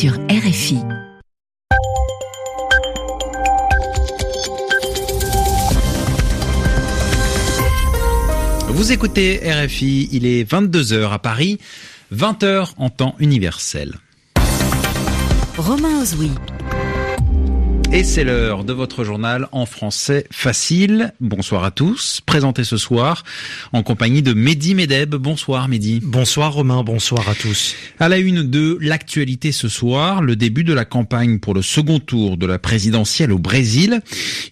sur RFI. Vous écoutez RFI, il est 22h à Paris, 20h en temps universel. Romain Ozoui. Et c'est l'heure de votre journal en français facile. Bonsoir à tous. Présenté ce soir en compagnie de Mehdi Medeb. Bonsoir Mehdi. Bonsoir Romain, bonsoir à tous. À la une de l'actualité ce soir, le début de la campagne pour le second tour de la présidentielle au Brésil.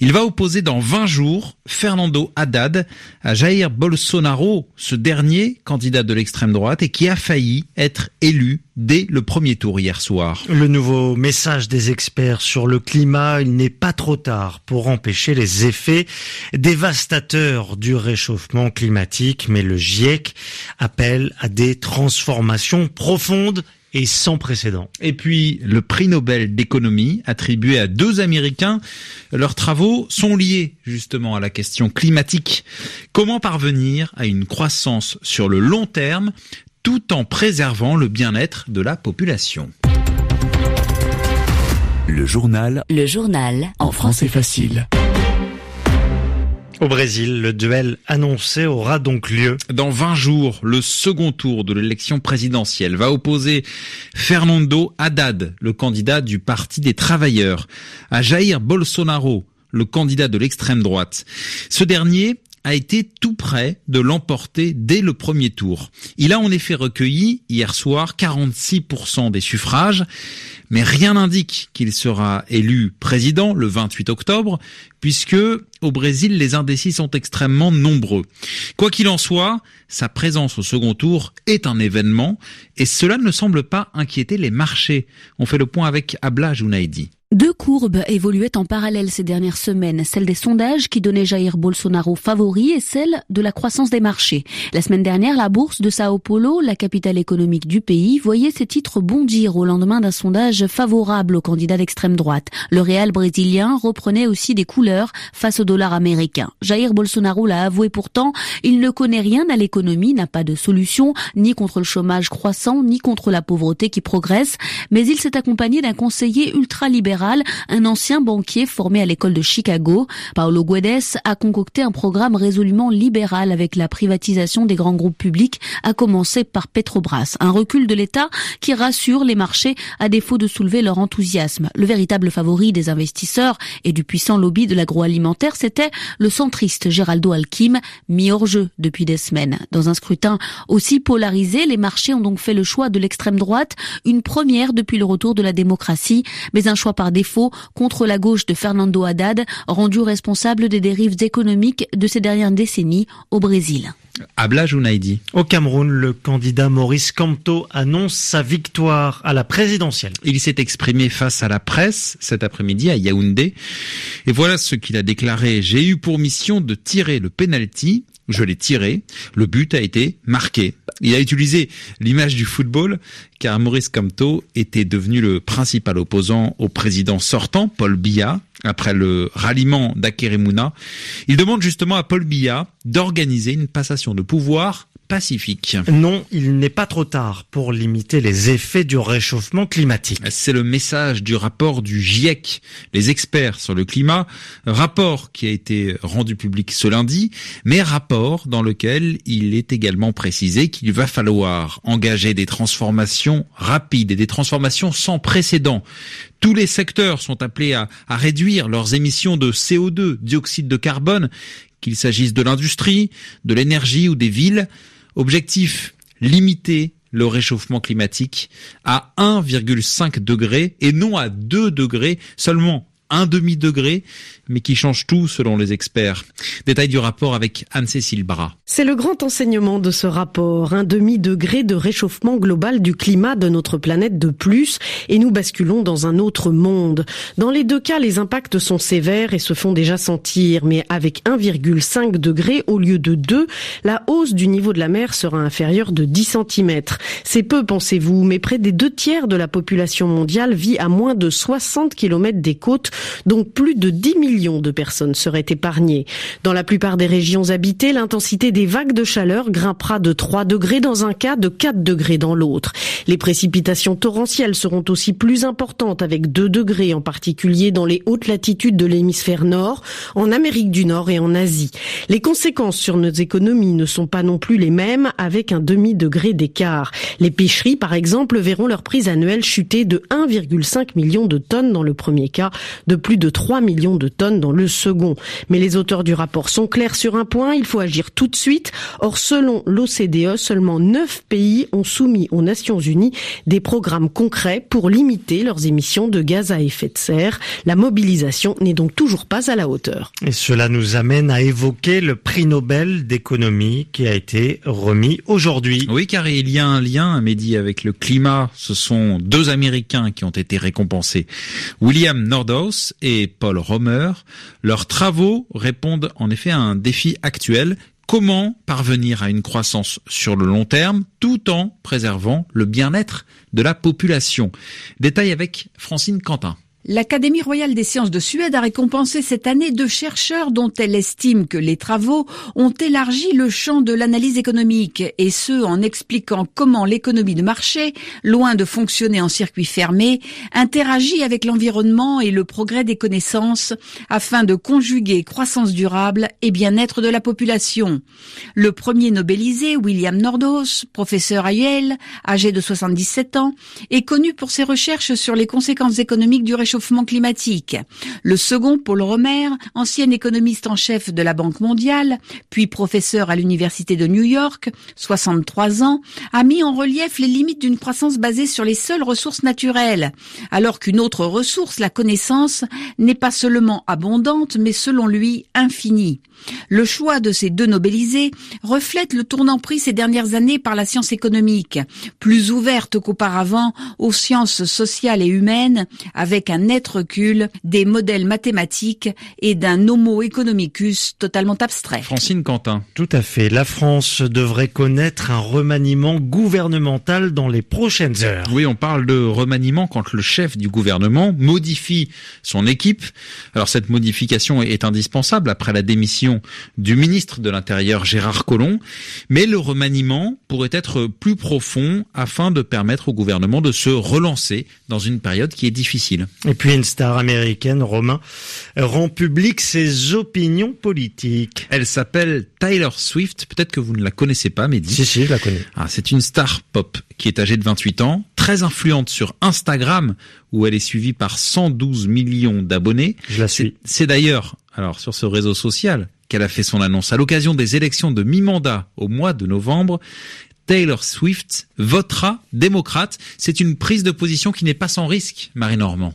Il va opposer dans 20 jours Fernando Haddad à Jair Bolsonaro, ce dernier candidat de l'extrême droite et qui a failli être élu dès le premier tour hier soir. Le nouveau message des experts sur le climat, il n'est pas trop tard pour empêcher les effets dévastateurs du réchauffement climatique, mais le GIEC appelle à des transformations profondes et sans précédent. Et puis le prix Nobel d'économie attribué à deux Américains, leurs travaux sont liés justement à la question climatique. Comment parvenir à une croissance sur le long terme? Tout en préservant le bien-être de la population. Le journal. Le journal. En français facile. Au Brésil, le duel annoncé aura donc lieu. Dans 20 jours, le second tour de l'élection présidentielle va opposer Fernando Haddad, le candidat du Parti des travailleurs, à Jair Bolsonaro, le candidat de l'extrême droite. Ce dernier a été tout près de l'emporter dès le premier tour. Il a en effet recueilli hier soir 46% des suffrages, mais rien n'indique qu'il sera élu président le 28 octobre, puisque au Brésil, les indécis sont extrêmement nombreux. Quoi qu'il en soit, sa présence au second tour est un événement, et cela ne semble pas inquiéter les marchés. On fait le point avec Abla Jounaidi. Deux courbes évoluaient en parallèle ces dernières semaines, celle des sondages qui donnaient Jair Bolsonaro favori et celle de la croissance des marchés. La semaine dernière, la bourse de Sao Paulo, la capitale économique du pays, voyait ses titres bondir au lendemain d'un sondage favorable au candidat d'extrême droite. Le réal brésilien reprenait aussi des couleurs face au dollar américain. Jair Bolsonaro l'a avoué pourtant, il ne connaît rien à l'économie, n'a pas de solution, ni contre le chômage croissant, ni contre la pauvreté qui progresse, mais il s'est accompagné d'un conseiller ultra-libéral un ancien banquier formé à l'école de Chicago. Paolo Guedes a concocté un programme résolument libéral avec la privatisation des grands groupes publics, à commencer par Petrobras. Un recul de l'État qui rassure les marchés à défaut de soulever leur enthousiasme. Le véritable favori des investisseurs et du puissant lobby de l'agroalimentaire, c'était le centriste Geraldo Alquim, mis hors jeu depuis des semaines. Dans un scrutin aussi polarisé, les marchés ont donc fait le choix de l'extrême droite, une première depuis le retour de la démocratie, mais un choix par défaut contre la gauche de Fernando Haddad, rendu responsable des dérives économiques de ces dernières décennies au Brésil. Abla Jounaidi. Au Cameroun, le candidat Maurice Kamto annonce sa victoire à la présidentielle. Il s'est exprimé face à la presse cet après-midi à Yaoundé. Et voilà ce qu'il a déclaré. J'ai eu pour mission de tirer le penalty. Je l'ai tiré. Le but a été marqué. Il a utilisé l'image du football car Maurice Kamto était devenu le principal opposant au président sortant, Paul Biya, après le ralliement d'Akeremuna. Il demande justement à Paul Biya d'organiser une passation de pouvoir pacifique. Non, il n'est pas trop tard pour limiter les effets du réchauffement climatique. C'est le message du rapport du GIEC, les experts sur le climat, rapport qui a été rendu public ce lundi, mais rapport dans lequel il est également précisé qu'il va falloir engager des transformations rapides et des transformations sans précédent. Tous les secteurs sont appelés à, à réduire leurs émissions de CO2, dioxyde de carbone, qu'il s'agisse de l'industrie, de l'énergie ou des villes. Objectif, limiter le réchauffement climatique à 1,5 degré et non à 2 degrés seulement un demi-degré, mais qui change tout selon les experts. Détail du rapport avec Anne-Cécile Bras. C'est le grand enseignement de ce rapport. Un demi-degré de réchauffement global du climat de notre planète de plus et nous basculons dans un autre monde. Dans les deux cas, les impacts sont sévères et se font déjà sentir, mais avec 1,5 degré au lieu de 2, la hausse du niveau de la mer sera inférieure de 10 cm. C'est peu, pensez-vous, mais près des deux tiers de la population mondiale vit à moins de 60 km des côtes Donc plus de 10 millions de personnes seraient épargnées. Dans la plupart des régions habitées, l'intensité des vagues de chaleur grimpera de 3 degrés dans un cas, de 4 degrés dans l'autre. Les précipitations torrentielles seront aussi plus importantes avec 2 degrés en particulier dans les hautes latitudes de l'hémisphère nord, en Amérique du Nord et en Asie. Les conséquences sur nos économies ne sont pas non plus les mêmes avec un demi-degré d'écart. Les pêcheries, par exemple, verront leur prise annuelle chuter de 1,5 million de tonnes dans le premier cas, de plus de 3 millions de tonnes dans le second. Mais les auteurs du rapport sont clairs sur un point, il faut agir tout de suite. Or, selon l'OCDE, seulement 9 pays ont soumis aux Nations Unies des programmes concrets pour limiter leurs émissions de gaz à effet de serre. La mobilisation n'est donc toujours pas à la hauteur. Et cela nous amène à évoquer le prix Nobel d'économie qui a été remis aujourd'hui. Oui, car il y a un lien, Mehdi, avec le climat. Ce sont deux Américains qui ont été récompensés. William Nordhaus et Paul Romer. Leurs travaux répondent en effet à un défi actuel comment parvenir à une croissance sur le long terme tout en préservant le bien-être de la population? Détail avec Francine Quentin. L'Académie royale des sciences de Suède a récompensé cette année deux chercheurs dont elle estime que les travaux ont élargi le champ de l'analyse économique, et ce en expliquant comment l'économie de marché, loin de fonctionner en circuit fermé, interagit avec l'environnement et le progrès des connaissances afin de conjuguer croissance durable et bien-être de la population. Le premier nobelisé, William Nordhaus, professeur à Yale, âgé de 77 ans, est connu pour ses recherches sur les conséquences économiques du réchauffement climatique. Le second, Paul Romer, ancien économiste en chef de la Banque mondiale, puis professeur à l'Université de New York, 63 ans, a mis en relief les limites d'une croissance basée sur les seules ressources naturelles, alors qu'une autre ressource, la connaissance, n'est pas seulement abondante, mais selon lui infinie. Le choix de ces deux nobelisés reflète le tournant pris ces dernières années par la science économique, plus ouverte qu'auparavant aux sciences sociales et humaines, avec un net recul des modèles mathématiques et d'un homo economicus totalement abstrait. Francine Quentin. Tout à fait. La France devrait connaître un remaniement gouvernemental dans les prochaines heures. Oui, on parle de remaniement quand le chef du gouvernement modifie son équipe. Alors cette modification est indispensable après la démission du ministre de l'Intérieur Gérard Collomb, mais le remaniement pourrait être plus profond afin de permettre au gouvernement de se relancer dans une période qui est difficile. Et puis une star américaine, Romain, rend public ses opinions politiques. Elle s'appelle Tyler Swift, peut-être que vous ne la connaissez pas, mais Si, si, je la connais. Ah, c'est une star pop qui est âgée de 28 ans, très influente sur Instagram, où elle est suivie par 112 millions d'abonnés. Je la suis. C'est d'ailleurs, alors sur ce réseau social, qu'elle a fait son annonce à l'occasion des élections de mi-mandat au mois de novembre. Taylor Swift votera démocrate. C'est une prise de position qui n'est pas sans risque, Marie Normand.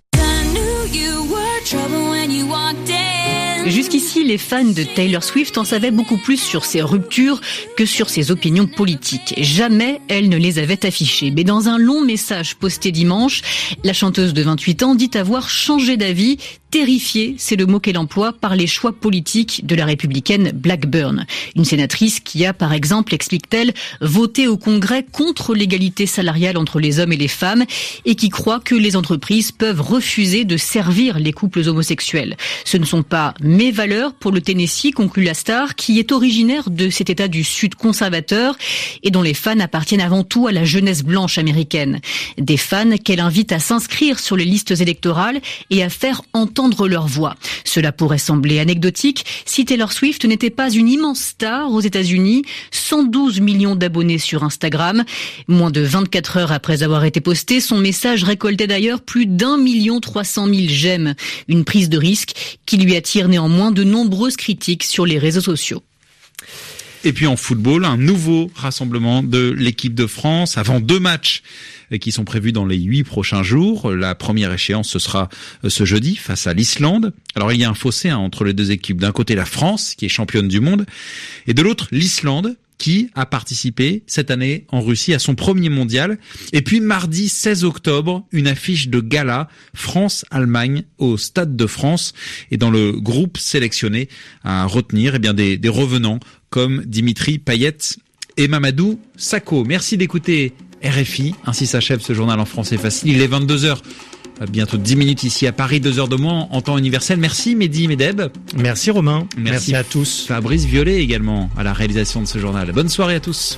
Jusqu'ici, les fans de Taylor Swift en savaient beaucoup plus sur ses ruptures que sur ses opinions politiques. Jamais elle ne les avait affichées. Mais dans un long message posté dimanche, la chanteuse de 28 ans dit avoir changé d'avis terrifiée, c'est le mot qu'elle emploie, par les choix politiques de la républicaine Blackburn. Une sénatrice qui a, par exemple, explique-t-elle, voté au Congrès contre l'égalité salariale entre les hommes et les femmes et qui croit que les entreprises peuvent refuser de servir les couples homosexuels. Ce ne sont pas mes valeurs pour le Tennessee, conclut la star, qui est originaire de cet état du Sud conservateur et dont les fans appartiennent avant tout à la jeunesse blanche américaine. Des fans qu'elle invite à s'inscrire sur les listes électorales et à faire entendre leur voix. Cela pourrait sembler anecdotique si Taylor Swift n'était pas une immense star aux États-Unis, 112 millions d'abonnés sur Instagram. Moins de 24 heures après avoir été posté, son message récoltait d'ailleurs plus d'un million trois cent mille j'aime. Une prise de risque qui lui attire néanmoins de nombreuses critiques sur les réseaux sociaux. Et puis en football, un nouveau rassemblement de l'équipe de France avant deux matchs qui sont prévus dans les huit prochains jours. La première échéance, ce sera euh, ce jeudi face à l'Islande. Alors il y a un fossé hein, entre les deux équipes. D'un côté la France, qui est championne du monde, et de l'autre l'Islande, qui a participé cette année en Russie à son premier mondial. Et puis mardi 16 octobre, une affiche de gala France-Allemagne au Stade de France et dans le groupe sélectionné à retenir eh bien des, des revenants comme Dimitri Payet et Mamadou Sakho. Merci d'écouter RFI. Ainsi s'achève ce journal en français facile. Il est 22h. bientôt 10 minutes ici à Paris, 2 heures de moins en temps universel. Merci Mehdi Medeb. Merci Romain. Merci, Merci à tous. Fabrice Violet également à la réalisation de ce journal. Bonne soirée à tous.